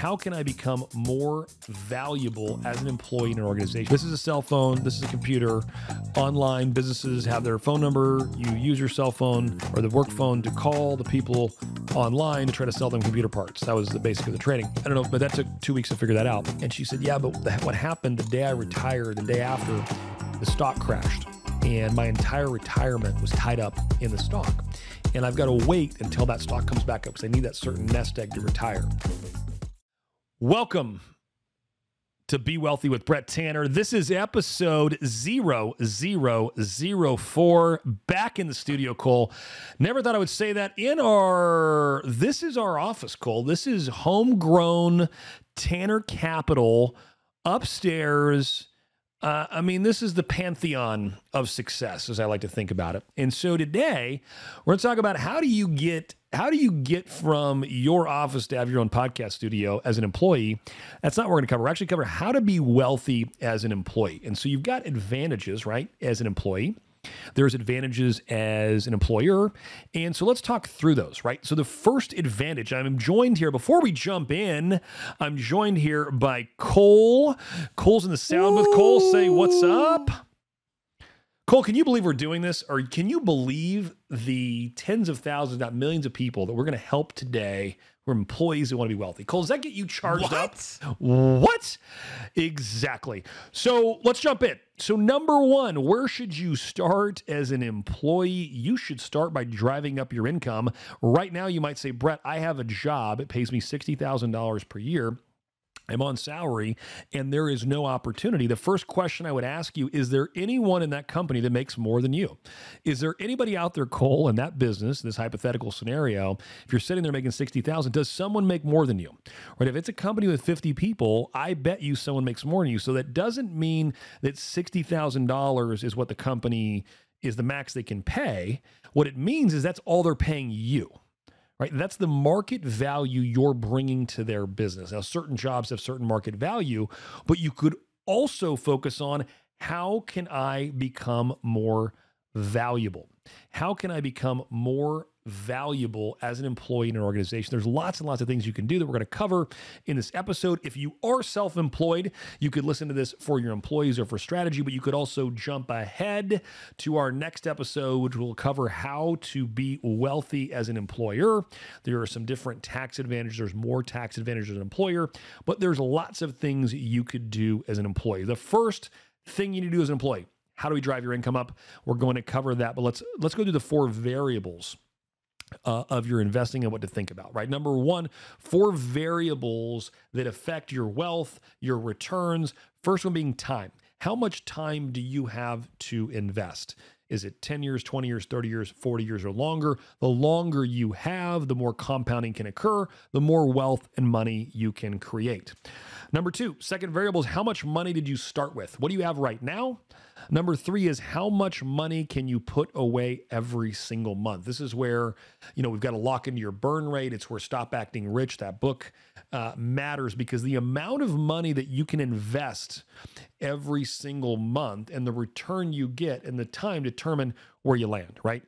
how can I become more valuable as an employee in an organization? This is a cell phone, this is a computer. Online businesses have their phone number. You use your cell phone or the work phone to call the people online to try to sell them computer parts. That was the basic of the training. I don't know, but that took two weeks to figure that out. And she said, Yeah, but what happened the day I retired, the day after, the stock crashed and my entire retirement was tied up in the stock. And I've got to wait until that stock comes back up because I need that certain nest egg to retire. Welcome to Be Wealthy with Brett Tanner. This is episode 0004. Back in the studio, Cole. Never thought I would say that in our, this is our office, Cole. This is homegrown Tanner Capital upstairs uh, I mean, this is the pantheon of success, as I like to think about it. And so today, we're going to talk about how do you get how do you get from your office to have your own podcast studio as an employee? That's not what we're going to cover. We're actually cover how to be wealthy as an employee. And so you've got advantages, right, as an employee. There's advantages as an employer. And so let's talk through those, right? So the first advantage, I'm joined here, before we jump in, I'm joined here by Cole. Cole's in the sound with Cole, say what's up. Cole, can you believe we're doing this? Or can you believe the tens of thousands, not millions of people that we're going to help today who are employees who want to be wealthy? Cole, does that get you charged what? up? What? Exactly. So let's jump in. So, number one, where should you start as an employee? You should start by driving up your income. Right now, you might say, Brett, I have a job. It pays me $60,000 per year. I'm on salary and there is no opportunity, the first question I would ask you is there anyone in that company that makes more than you? Is there anybody out there, Cole, in that business, this hypothetical scenario, if you're sitting there making 60,000, does someone make more than you? Right? If it's a company with 50 people, I bet you someone makes more than you. So that doesn't mean that $60,000 is what the company is the max they can pay. What it means is that's all they're paying you right? That's the market value you're bringing to their business. Now, certain jobs have certain market value, but you could also focus on how can I become more valuable? How can I become more valuable as an employee in an organization. There's lots and lots of things you can do that we're going to cover in this episode. If you are self employed, you could listen to this for your employees or for strategy, but you could also jump ahead to our next episode, which will cover how to be wealthy as an employer. There are some different tax advantages, there's more tax advantages as an employer, but there's lots of things you could do as an employee. The first thing you need to do as an employee how do we drive your income up? We're going to cover that, but let's let's go through the four variables uh, of your investing and what to think about, right? Number one, four variables that affect your wealth, your returns. First one being time. How much time do you have to invest? Is it 10 years, 20 years, 30 years, 40 years, or longer? The longer you have, the more compounding can occur, the more wealth and money you can create. Number two, second variable is how much money did you start with? What do you have right now? Number three is how much money can you put away every single month? This is where, you know, we've got to lock into your burn rate. It's where Stop Acting Rich, that book, uh, matters because the amount of money that you can invest every single month and the return you get and the time determine where you land, right?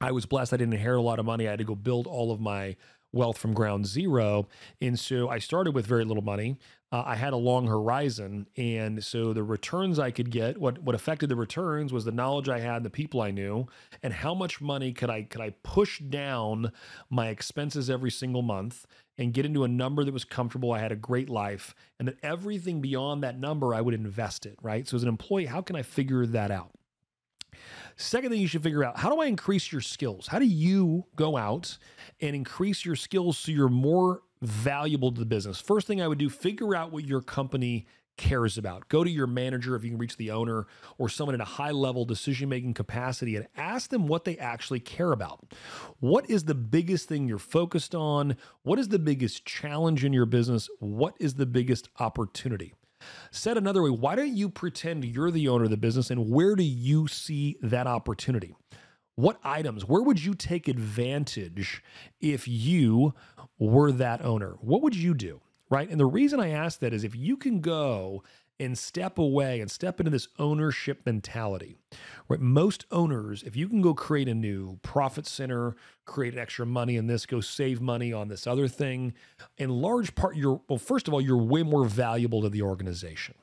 I was blessed. I didn't inherit a lot of money. I had to go build all of my wealth from ground zero. And so I started with very little money. Uh, I had a long horizon. And so the returns I could get, what, what affected the returns was the knowledge I had, the people I knew, and how much money could I could I push down my expenses every single month and get into a number that was comfortable. I had a great life. And that everything beyond that number I would invest it, right? So as an employee, how can I figure that out? Second thing you should figure out how do I increase your skills? How do you go out and increase your skills so you're more valuable to the business? First thing I would do, figure out what your company cares about. Go to your manager if you can reach the owner or someone in a high level decision making capacity and ask them what they actually care about. What is the biggest thing you're focused on? What is the biggest challenge in your business? What is the biggest opportunity? Said another way, why don't you pretend you're the owner of the business and where do you see that opportunity? What items, where would you take advantage if you were that owner? What would you do? Right. And the reason I ask that is if you can go and step away and step into this ownership mentality. Right? Most owners, if you can go create a new profit center, create extra money in this, go save money on this other thing, in large part, you're well, first of all, you're way more valuable to the organization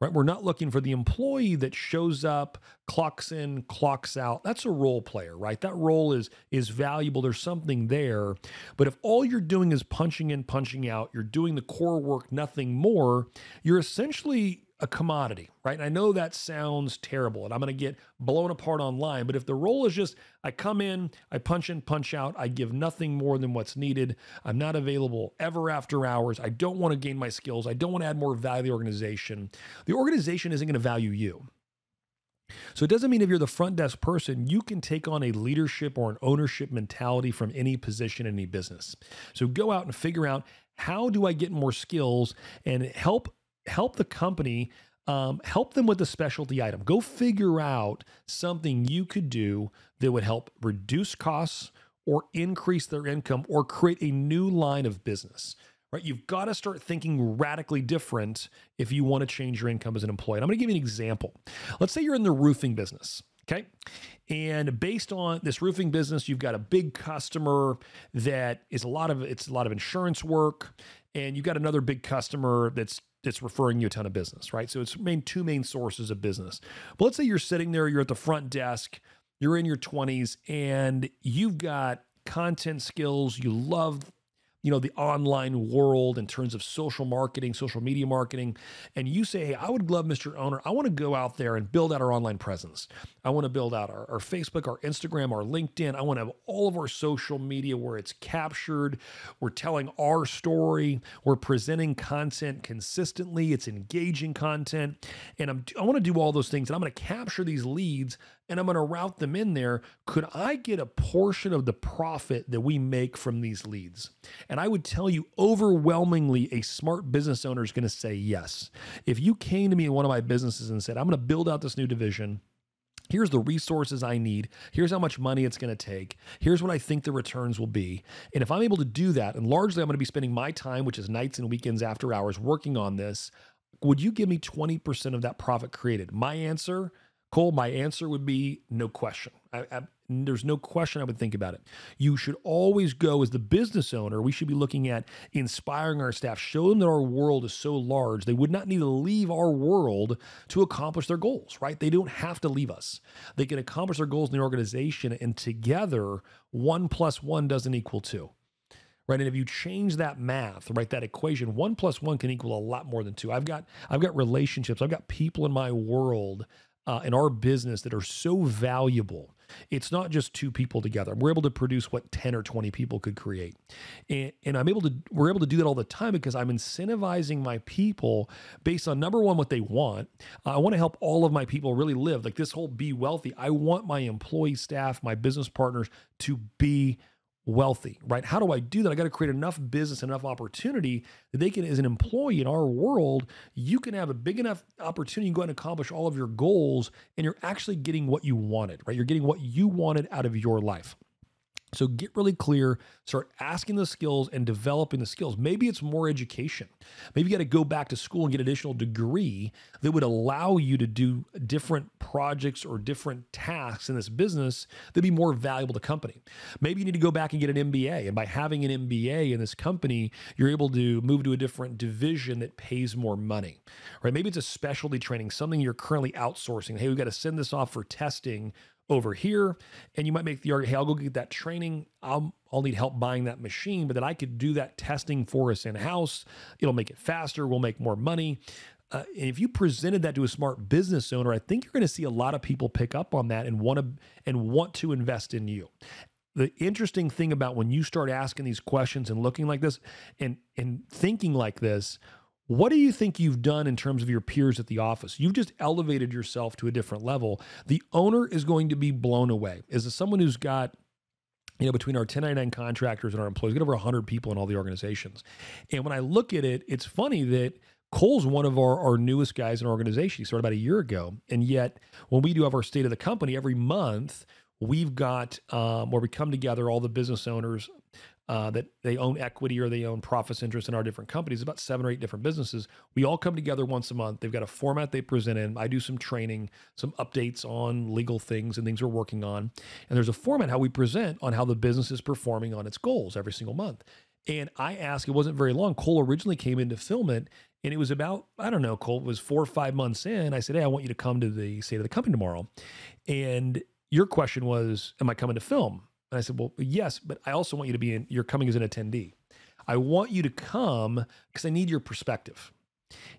right? We're not looking for the employee that shows up, clocks in, clocks out. That's a role player, right? That role is is valuable. There's something there. But if all you're doing is punching in, punching out, you're doing the core work, nothing more, you're essentially a commodity, right? And I know that sounds terrible and I'm going to get blown apart online, but if the role is just I come in, I punch in, punch out, I give nothing more than what's needed, I'm not available ever after hours, I don't want to gain my skills, I don't want to add more value to the organization, the organization isn't going to value you. So it doesn't mean if you're the front desk person, you can take on a leadership or an ownership mentality from any position in any business. So go out and figure out how do I get more skills and help help the company um, help them with a specialty item. Go figure out something you could do that would help reduce costs or increase their income or create a new line of business. Right? You've got to start thinking radically different if you want to change your income as an employee. And I'm going to give you an example. Let's say you're in the roofing business. Okay. And based on this roofing business, you've got a big customer that is a lot of it's a lot of insurance work, and you've got another big customer that's that's referring you a ton of business, right? So it's main two main sources of business. But let's say you're sitting there, you're at the front desk, you're in your 20s, and you've got content skills, you love you know the online world in terms of social marketing social media marketing and you say hey i would love mr owner i want to go out there and build out our online presence. I want to build out our, our facebook our instagram our linkedin. I want to have all of our social media where it's captured. We're telling our story. We're presenting content consistently. It's engaging content. And I'm, i want to do all those things and i'm going to capture these leads and I'm going to route them in there. Could I get a portion of the profit that we make from these leads? And I would tell you overwhelmingly, a smart business owner is going to say yes. If you came to me in one of my businesses and said, I'm going to build out this new division, Here's the resources I need. Here's how much money it's going to take. Here's what I think the returns will be. And if I'm able to do that, and largely I'm going to be spending my time, which is nights and weekends after hours, working on this, would you give me 20% of that profit created? My answer Cole, my answer would be no question. I, I, there's no question I would think about it. You should always go as the business owner. We should be looking at inspiring our staff, show them that our world is so large. They would not need to leave our world to accomplish their goals, right? They don't have to leave us. They can accomplish their goals in the organization, and together, one plus one doesn't equal two right and if you change that math right that equation one plus one can equal a lot more than two i've got i've got relationships i've got people in my world uh, in our business that are so valuable. It's not just two people together. We're able to produce what 10 or 20 people could create. And, and I'm able to, we're able to do that all the time because I'm incentivizing my people based on number one, what they want. I want to help all of my people really live like this whole be wealthy. I want my employee staff, my business partners to be wealthy, right? How do I do that? I got to create enough business, enough opportunity that they can, as an employee in our world, you can have a big enough opportunity to go and accomplish all of your goals, and you're actually getting what you wanted, right? You're getting what you wanted out of your life. So get really clear, start asking the skills and developing the skills. Maybe it's more education. Maybe you got to go back to school and get an additional degree that would allow you to do different projects or different tasks in this business that'd be more valuable to company. Maybe you need to go back and get an MBA. And by having an MBA in this company, you're able to move to a different division that pays more money. Right? Maybe it's a specialty training, something you're currently outsourcing. Hey, we've got to send this off for testing over here. And you might make the argument, hey, I'll go get that training. I'll, I'll need help buying that machine, but then I could do that testing for us in house. It'll make it faster. We'll make more money. Uh, and if you presented that to a smart business owner, I think you're going to see a lot of people pick up on that and want to and want to invest in you. The interesting thing about when you start asking these questions and looking like this and and thinking like this, what do you think you've done in terms of your peers at the office? You've just elevated yourself to a different level. The owner is going to be blown away. As someone who's got you know, between our 1099 contractors and our employees, we got over 100 people in all the organizations. And when I look at it, it's funny that Cole's one of our, our newest guys in our organization. He started about a year ago. And yet, when we do have our state of the company every month, we've got um, where we come together, all the business owners uh, that they own equity or they own profits interest in our different companies, about seven or eight different businesses. We all come together once a month. They've got a format they present in. I do some training, some updates on legal things and things we're working on. And there's a format how we present on how the business is performing on its goals every single month. And I asked, it wasn't very long. Cole originally came in to film it, and it was about, I don't know, Cole, it was four or five months in. I said, Hey, I want you to come to the state of the company tomorrow. And your question was, Am I coming to film? And I said, Well, yes, but I also want you to be in, you're coming as an attendee. I want you to come because I need your perspective.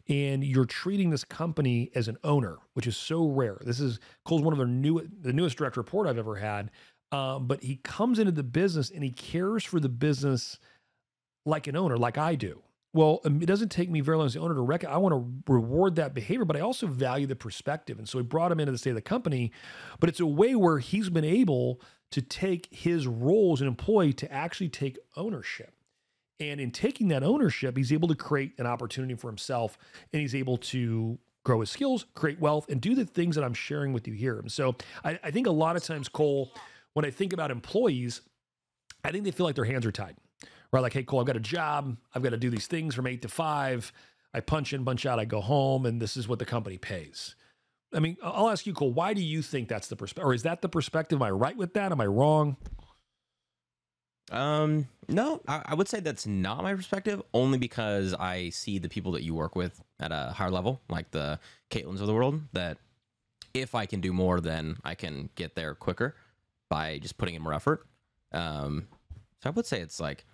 And you're treating this company as an owner, which is so rare. This is Cole's one of the new the newest direct report I've ever had. Um, but he comes into the business and he cares for the business like an owner, like I do. Well, um, it doesn't take me very long as the owner to reckon. I want to reward that behavior, but I also value the perspective. And so we brought him into the state of the company, but it's a way where he's been able to take his role as an employee to actually take ownership. And in taking that ownership, he's able to create an opportunity for himself and he's able to grow his skills, create wealth, and do the things that I'm sharing with you here. And so I, I think a lot of times, Cole, when I think about employees, I think they feel like their hands are tied right? Like, hey, Cole, I've got a job. I've got to do these things from eight to five. I punch in, punch out, I go home, and this is what the company pays. I mean, I'll ask you, Cole, why do you think that's the perspective? Or is that the perspective? Am I right with that? Am I wrong? Um, no, I, I would say that's not my perspective, only because I see the people that you work with at a higher level, like the Caitlins of the world, that if I can do more, then I can get there quicker by just putting in more effort. Um, so I would say it's like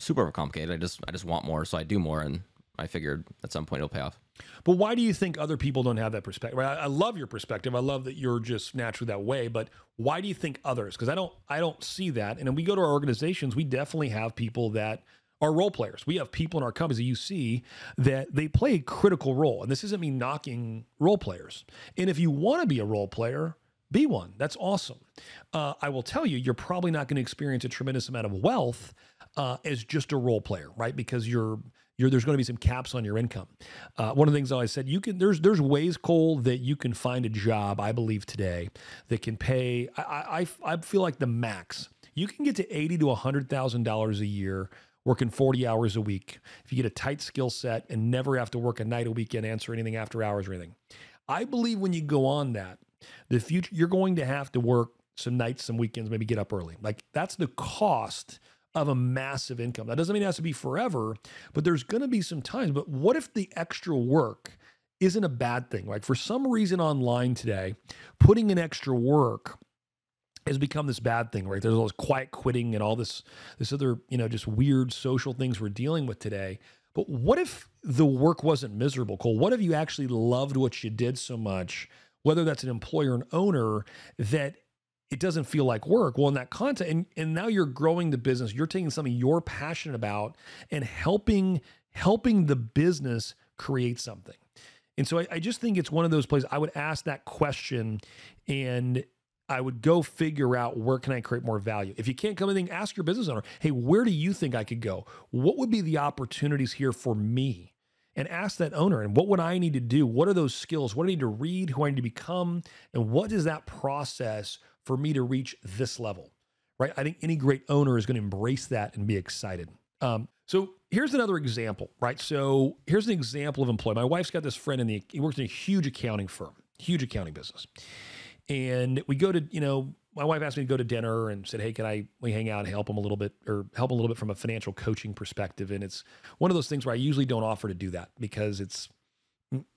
super complicated. I just I just want more, so I do more, and I figured at some point it'll pay off. But why do you think other people don't have that perspective? I, I love your perspective. I love that you're just naturally that way. But why do you think others? Because I don't I don't see that. And when we go to our organizations, we definitely have people that are role players. We have people in our companies that you see that they play a critical role. And this isn't me knocking role players. And if you want to be a role player, be one. That's awesome. Uh, I will tell you, you're probably not going to experience a tremendous amount of wealth uh, as just a role player, right? Because you're you're, there's going to be some caps on your income. Uh, one of the things I always said, you can there's there's ways, Cole, that you can find a job. I believe today that can pay. I I, I feel like the max you can get to eighty to hundred thousand dollars a year working 40 hours a week if you get a tight skill set and never have to work a night a weekend answer anything after hours or anything i believe when you go on that the future you're going to have to work some nights some weekends maybe get up early like that's the cost of a massive income. That doesn't mean it has to be forever, but there's going to be some times. But what if the extra work isn't a bad thing? Like for some reason online today, putting in extra work has become this bad thing, right? There's all this quiet quitting and all this this other, you know, just weird social things we're dealing with today. But what if the work wasn't miserable, Cole? What if you actually loved what you did so much, whether that's an employer an owner, that it doesn't feel like work. Well, in that content, and, and now you're growing the business, you're taking something you're passionate about and helping helping the business create something. And so I, I just think it's one of those places I would ask that question and I would go figure out where can I create more value. If you can't come in, ask your business owner, hey, where do you think I could go? What would be the opportunities here for me? And ask that owner, and what would I need to do? What are those skills? What do I need to read? Who I need to become? And what does that process for me to reach this level, right? I think any great owner is going to embrace that and be excited. Um, so here's another example, right? So here's an example of employee. My wife's got this friend in the, he works in a huge accounting firm, huge accounting business. And we go to, you know, my wife asked me to go to dinner and said, Hey, can I we hang out and help him a little bit or help a little bit from a financial coaching perspective? And it's one of those things where I usually don't offer to do that because it's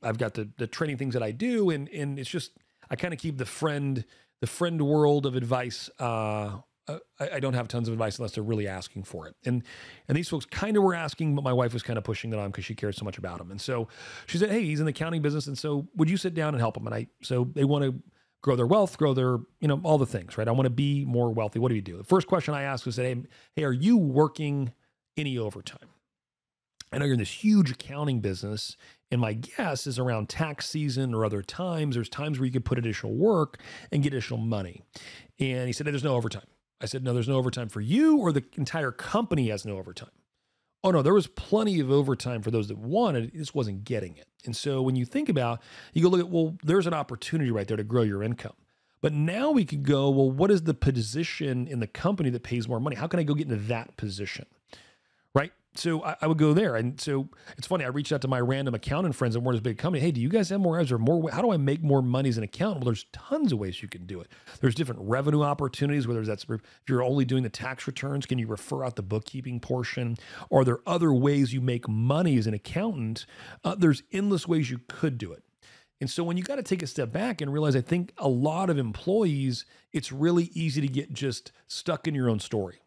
I've got the the training things that I do and and it's just I kind of keep the friend the friend world of advice. Uh, uh, I, I, don't have tons of advice unless they're really asking for it. And and these folks kind of were asking, but my wife was kind of pushing it on because she cares so much about him. And so she said, "Hey, he's in the accounting business, and so would you sit down and help him?" And I so they want to grow their wealth, grow their you know all the things, right? I want to be more wealthy. What do you do? The first question I asked was, "Hey, hey, are you working any overtime?" I know you're in this huge accounting business, and my guess is around tax season or other times, there's times where you could put additional work and get additional money. And he said, There's no overtime. I said, No, there's no overtime for you, or the entire company has no overtime. Oh, no, there was plenty of overtime for those that wanted it, just wasn't getting it. And so when you think about, you go look at, well, there's an opportunity right there to grow your income. But now we could go, well, what is the position in the company that pays more money? How can I go get into that position? Right. So I, I would go there. And so it's funny. I reached out to my random accountant friends and we're this big company. Hey, do you guys have more ads or more? How do I make more money as an accountant? Well, there's tons of ways you can do it. There's different revenue opportunities, whether that's if you're only doing the tax returns, can you refer out the bookkeeping portion? Are there other ways you make money as an accountant? Uh, there's endless ways you could do it. And so when you got to take a step back and realize, I think a lot of employees, it's really easy to get just stuck in your own story.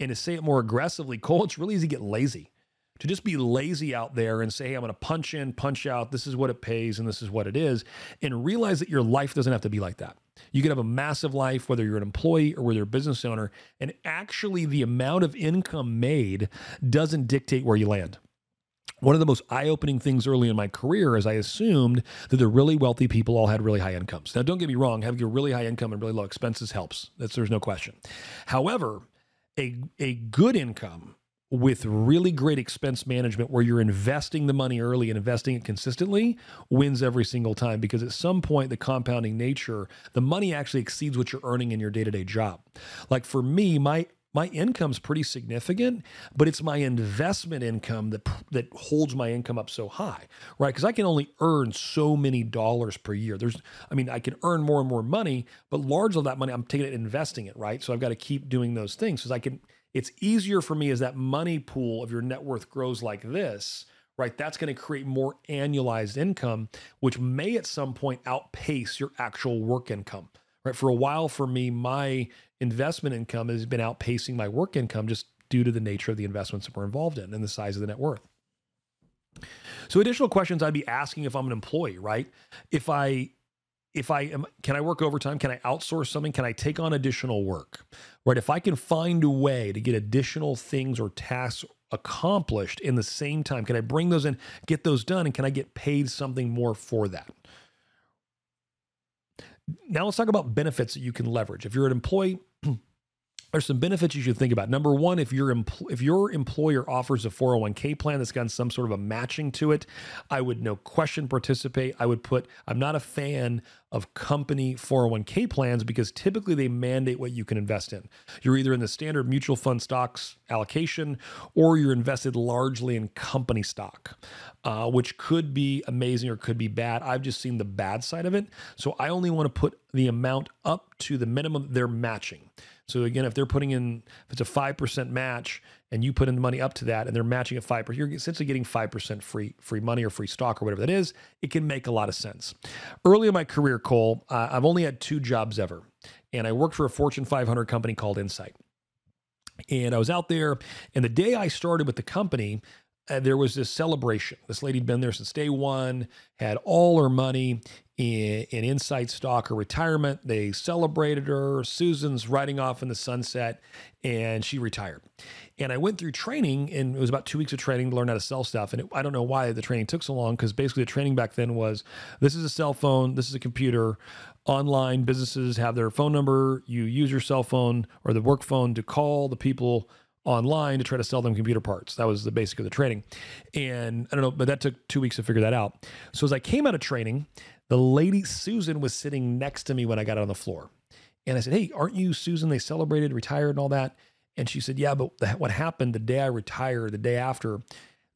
And to say it more aggressively, Cole, it's really easy to get lazy. To just be lazy out there and say, hey, I'm going to punch in, punch out, this is what it pays, and this is what it is, and realize that your life doesn't have to be like that. You can have a massive life, whether you're an employee or whether you're a business owner, and actually the amount of income made doesn't dictate where you land. One of the most eye opening things early in my career is I assumed that the really wealthy people all had really high incomes. Now, don't get me wrong, having a really high income and really low expenses helps. That's, there's no question. However, a, a good income with really great expense management where you're investing the money early and investing it consistently wins every single time because at some point the compounding nature the money actually exceeds what you're earning in your day-to-day job. Like for me my my income's pretty significant, but it's my investment income that that holds my income up so high, right? Because I can only earn so many dollars per year. There's, I mean, I can earn more and more money, but large of that money I'm taking it investing it, right? So I've got to keep doing those things because I can. It's easier for me as that money pool of your net worth grows like this, right? That's going to create more annualized income, which may at some point outpace your actual work income right? For a while, for me, my investment income has been outpacing my work income just due to the nature of the investments that we're involved in and the size of the net worth. So additional questions I'd be asking if I'm an employee, right? If I if I am can I work overtime? Can I outsource something? Can I take on additional work? Right? If I can find a way to get additional things or tasks accomplished in the same time, can I bring those in, get those done and can I get paid something more for that? Now let's talk about benefits that you can leverage. If you're an employee, there's some benefits you should think about. Number one, if your empl- if your employer offers a 401k plan that's got some sort of a matching to it, I would no question participate. I would put. I'm not a fan of company 401k plans because typically they mandate what you can invest in. You're either in the standard mutual fund stocks allocation or you're invested largely in company stock, uh, which could be amazing or could be bad. I've just seen the bad side of it. So I only want to put the amount up to the minimum they're matching. So again, if they're putting in, if it's a five percent match, and you put in the money up to that, and they're matching at five percent, you're essentially getting five percent free free money or free stock or whatever that is. It can make a lot of sense. Early in my career, Cole, uh, I've only had two jobs ever, and I worked for a Fortune 500 company called Insight. And I was out there, and the day I started with the company, uh, there was this celebration. This lady'd been there since day one, had all her money in, in Insight stock or retirement. They celebrated her. Susan's riding off in the sunset, and she retired. And I went through training, and it was about two weeks of training to learn how to sell stuff. And it, I don't know why the training took so long, because basically the training back then was this is a cell phone, this is a computer. Online businesses have their phone number. You use your cell phone or the work phone to call the people online to try to sell them computer parts. That was the basic of the training. And I don't know, but that took two weeks to figure that out. So as I came out of training, the lady Susan was sitting next to me when I got on the floor. And I said, Hey, aren't you Susan? They celebrated, retired, and all that. And she said, Yeah, but what happened the day I retired, the day after,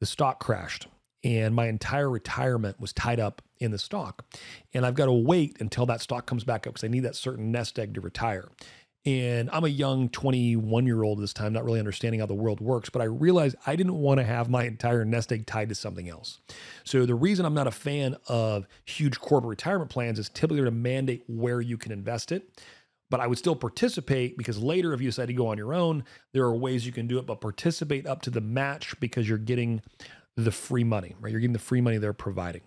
the stock crashed. And my entire retirement was tied up in the stock. And I've got to wait until that stock comes back up because I need that certain nest egg to retire. And I'm a young 21 year old this time, not really understanding how the world works, but I realized I didn't want to have my entire nest egg tied to something else. So the reason I'm not a fan of huge corporate retirement plans is typically to mandate where you can invest it. But I would still participate because later, if you decide to go on your own, there are ways you can do it, but participate up to the match because you're getting the free money, right? You're getting the free money they're providing.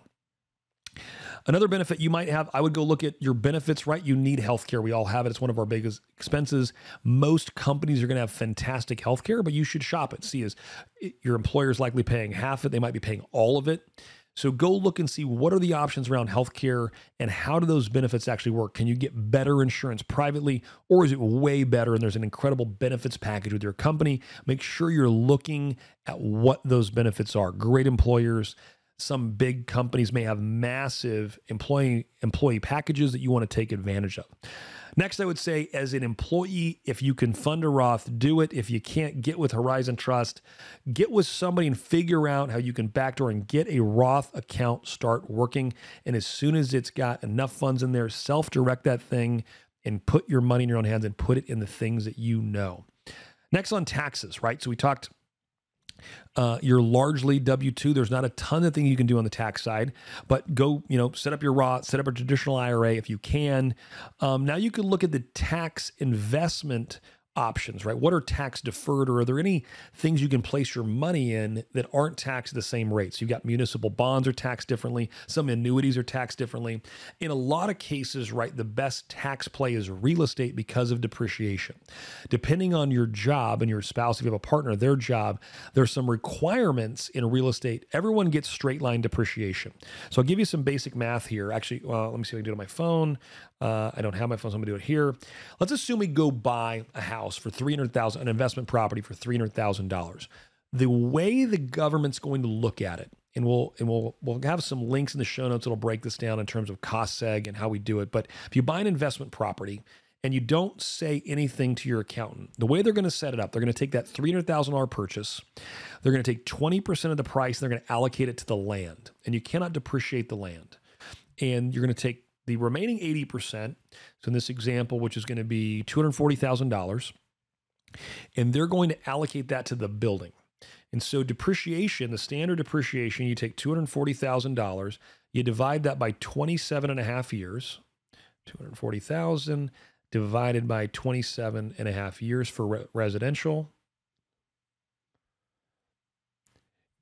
Another benefit you might have, I would go look at your benefits, right? You need healthcare. We all have it. It's one of our biggest expenses. Most companies are going to have fantastic healthcare, but you should shop it. See, is eh, your employer is likely paying half it, they might be paying all of it. So go look and see what are the options around healthcare and how do those benefits actually work? Can you get better insurance privately or is it way better and there's an incredible benefits package with your company? Make sure you're looking at what those benefits are. Great employers some big companies may have massive employee employee packages that you want to take advantage of. Next, I would say as an employee, if you can fund a Roth, do it. If you can't get with Horizon Trust, get with somebody and figure out how you can backdoor and get a Roth account start working. And as soon as it's got enough funds in there, self direct that thing and put your money in your own hands and put it in the things that you know. Next on taxes, right? So we talked uh, you're largely W two. There's not a ton of things you can do on the tax side, but go, you know, set up your Roth, set up a traditional IRA if you can. Um, now you can look at the tax investment options, right? What are tax deferred, or are there any things you can place your money in that aren't taxed at the same rates? You've got municipal bonds are taxed differently, some annuities are taxed differently. In a lot of cases, right, the best tax play is real estate because of depreciation. Depending on your job and your spouse, if you have a partner, their job, there's some requirements in real estate. Everyone gets straight line depreciation. So I'll give you some basic math here. Actually, well, let me see if I can do it on my phone. Uh, I don't have my phone, so I'm gonna do it here. Let's assume we go buy a house for three hundred thousand, an investment property for three hundred thousand dollars. The way the government's going to look at it, and we'll and we'll we'll have some links in the show notes that'll break this down in terms of cost seg and how we do it. But if you buy an investment property and you don't say anything to your accountant, the way they're going to set it up, they're going to take that three hundred thousand dollar purchase, they're going to take twenty percent of the price, and they're going to allocate it to the land, and you cannot depreciate the land, and you're going to take the remaining 80%, so in this example, which is going to be $240,000, and they're going to allocate that to the building. And so depreciation, the standard depreciation, you take $240,000, you divide that by 27 and a half years, 240,000 divided by 27 and a half years for re- residential gives you eighty to eighty seven hundred and twenty seven dollars, eight thousand seven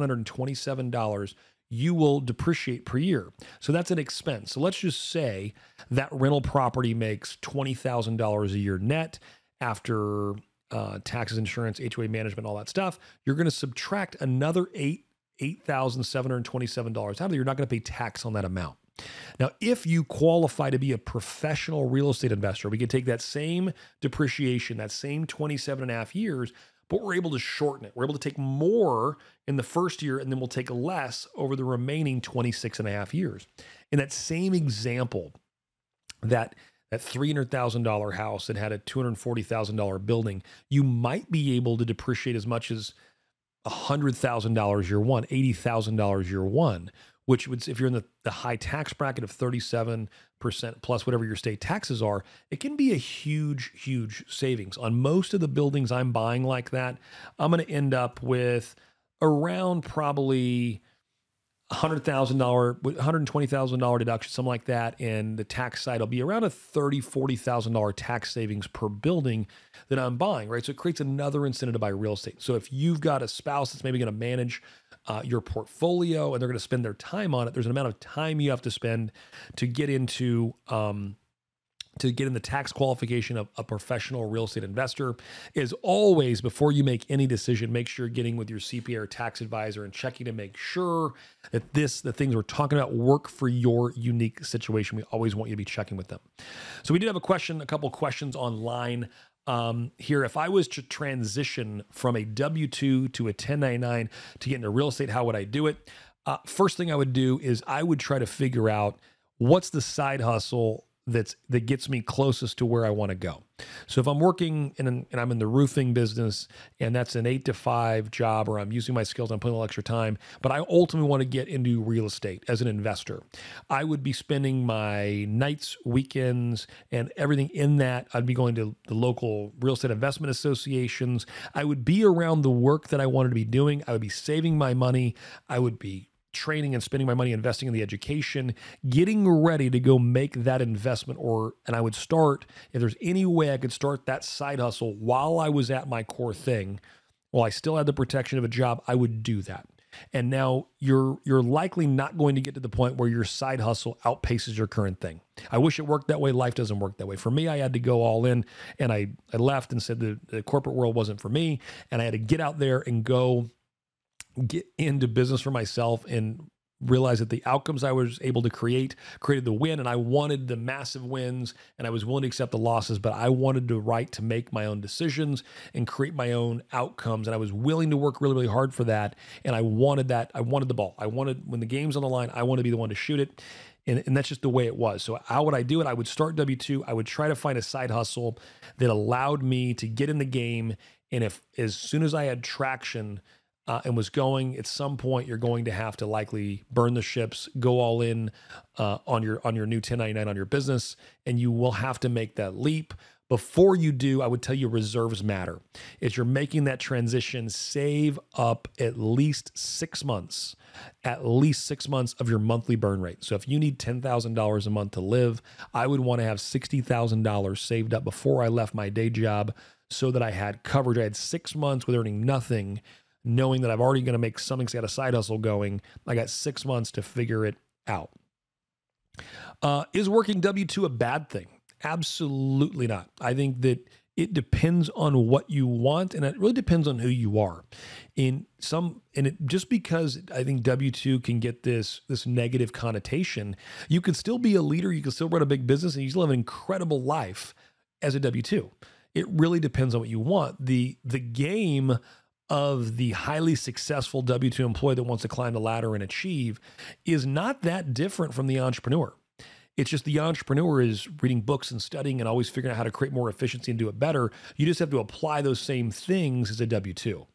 hundred and twenty seven dollars. You will depreciate per year, so that's an expense. So let's just say that rental property makes twenty thousand dollars a year net after uh, taxes, insurance, HOA management, all that stuff. You're going to subtract another eight eight thousand seven hundred twenty seven dollars out of there. You're not going to pay tax on that amount. Now, if you qualify to be a professional real estate investor, we can take that same depreciation, that same 27 and a half years, but we're able to shorten it. We're able to take more in the first year and then we'll take less over the remaining 26 and a half years. In that same example, that that $300,000 house that had a $240,000 building, you might be able to depreciate as much as $100,000 year one, $80,000 year one, which would, if you're in the, the high tax bracket of 37% plus whatever your state taxes are, it can be a huge, huge savings. On most of the buildings I'm buying like that, I'm going to end up with around probably $100,000, $120,000 deduction, something like that. And the tax side will be around a $30,000, $40,000 tax savings per building that I'm buying, right? So it creates another incentive to buy real estate. So if you've got a spouse that's maybe going to manage uh, your portfolio and they're going to spend their time on it, there's an amount of time you have to spend to get into um, to get in the tax qualification of a professional real estate investor is always before you make any decision make sure you're getting with your cpa or tax advisor and checking to make sure that this the things we're talking about work for your unique situation. We always want you to be checking with them. So we did have a question a couple questions online um, here if i was to transition from a w2 to a 1099 to get into real estate how would i do it uh, first thing i would do is i would try to figure out what's the side hustle that's that gets me closest to where I want to go. So if I'm working in an, and I'm in the roofing business and that's an eight to five job or I'm using my skills, I'm putting a little extra time, but I ultimately want to get into real estate as an investor. I would be spending my nights, weekends, and everything in that. I'd be going to the local real estate investment associations. I would be around the work that I wanted to be doing. I would be saving my money. I would be training and spending my money investing in the education, getting ready to go make that investment or and I would start if there's any way I could start that side hustle while I was at my core thing, while I still had the protection of a job, I would do that. And now you're you're likely not going to get to the point where your side hustle outpaces your current thing. I wish it worked that way. Life doesn't work that way. For me, I had to go all in and I, I left and said the, the corporate world wasn't for me. And I had to get out there and go get into business for myself and realize that the outcomes I was able to create created the win, and I wanted the massive wins, and I was willing to accept the losses, but I wanted the right to make my own decisions and create my own outcomes, and I was willing to work really, really hard for that, and I wanted that. I wanted the ball. I wanted when the game's on the line, I want to be the one to shoot it. And, and, that's just the way it was. So, how would I do it? I would start W 2. I would try to find a side hustle that allowed me to get in the game. And if as soon as I had traction, uh, and was going at some point you're going to have to likely burn the ships go all in uh, on your on your new 1099 on your business and you will have to make that leap. Before you do i would tell you reserves matter. As you're making that transition save up at least six months at least six months of your monthly burn rate. So if you need $10000 a month to live i would want to have $60000 saved up before i left my day job so that i had coverage. I had six months with earning nothing knowing that I've already going to make something, got a side hustle going. I got six months to figure it out. Uh, is working W 2 a bad thing? Absolutely not. I think that it depends on what you want and it really depends on who you are in some and it just because i think w2 can get this this negative connotation you could still be a leader you can still run a big business and you still have an incredible life as a w2 it really depends on what you want the the game of the highly successful W 2 employee that wants to climb the ladder and achieve is not that different from the entrepreneur. It's just the entrepreneur is reading books and studying and always figuring out how to create more efficiency and do it better. You just have to apply those same things as a W 2.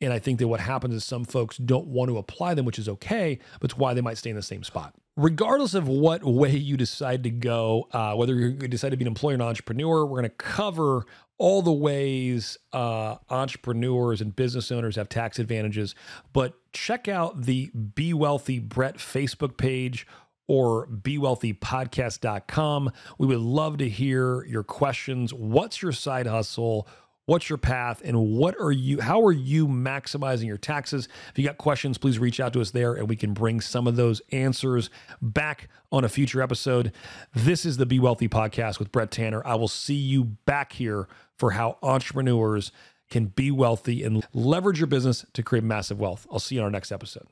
And I think that what happens is some folks don't want to apply them, which is okay, but it's why they might stay in the same spot. Regardless of what way you decide to go, uh, whether you decide to be an employer or an entrepreneur, we're going to cover all the ways uh, entrepreneurs and business owners have tax advantages. But check out the Be Wealthy Brett Facebook page or bewealthypodcast.com. We would love to hear your questions. What's your side hustle? What's your path and what are you how are you maximizing your taxes? If you got questions, please reach out to us there and we can bring some of those answers back on a future episode. This is the Be Wealthy podcast with Brett Tanner. I will see you back here for how entrepreneurs can be wealthy and leverage your business to create massive wealth. I'll see you on our next episode.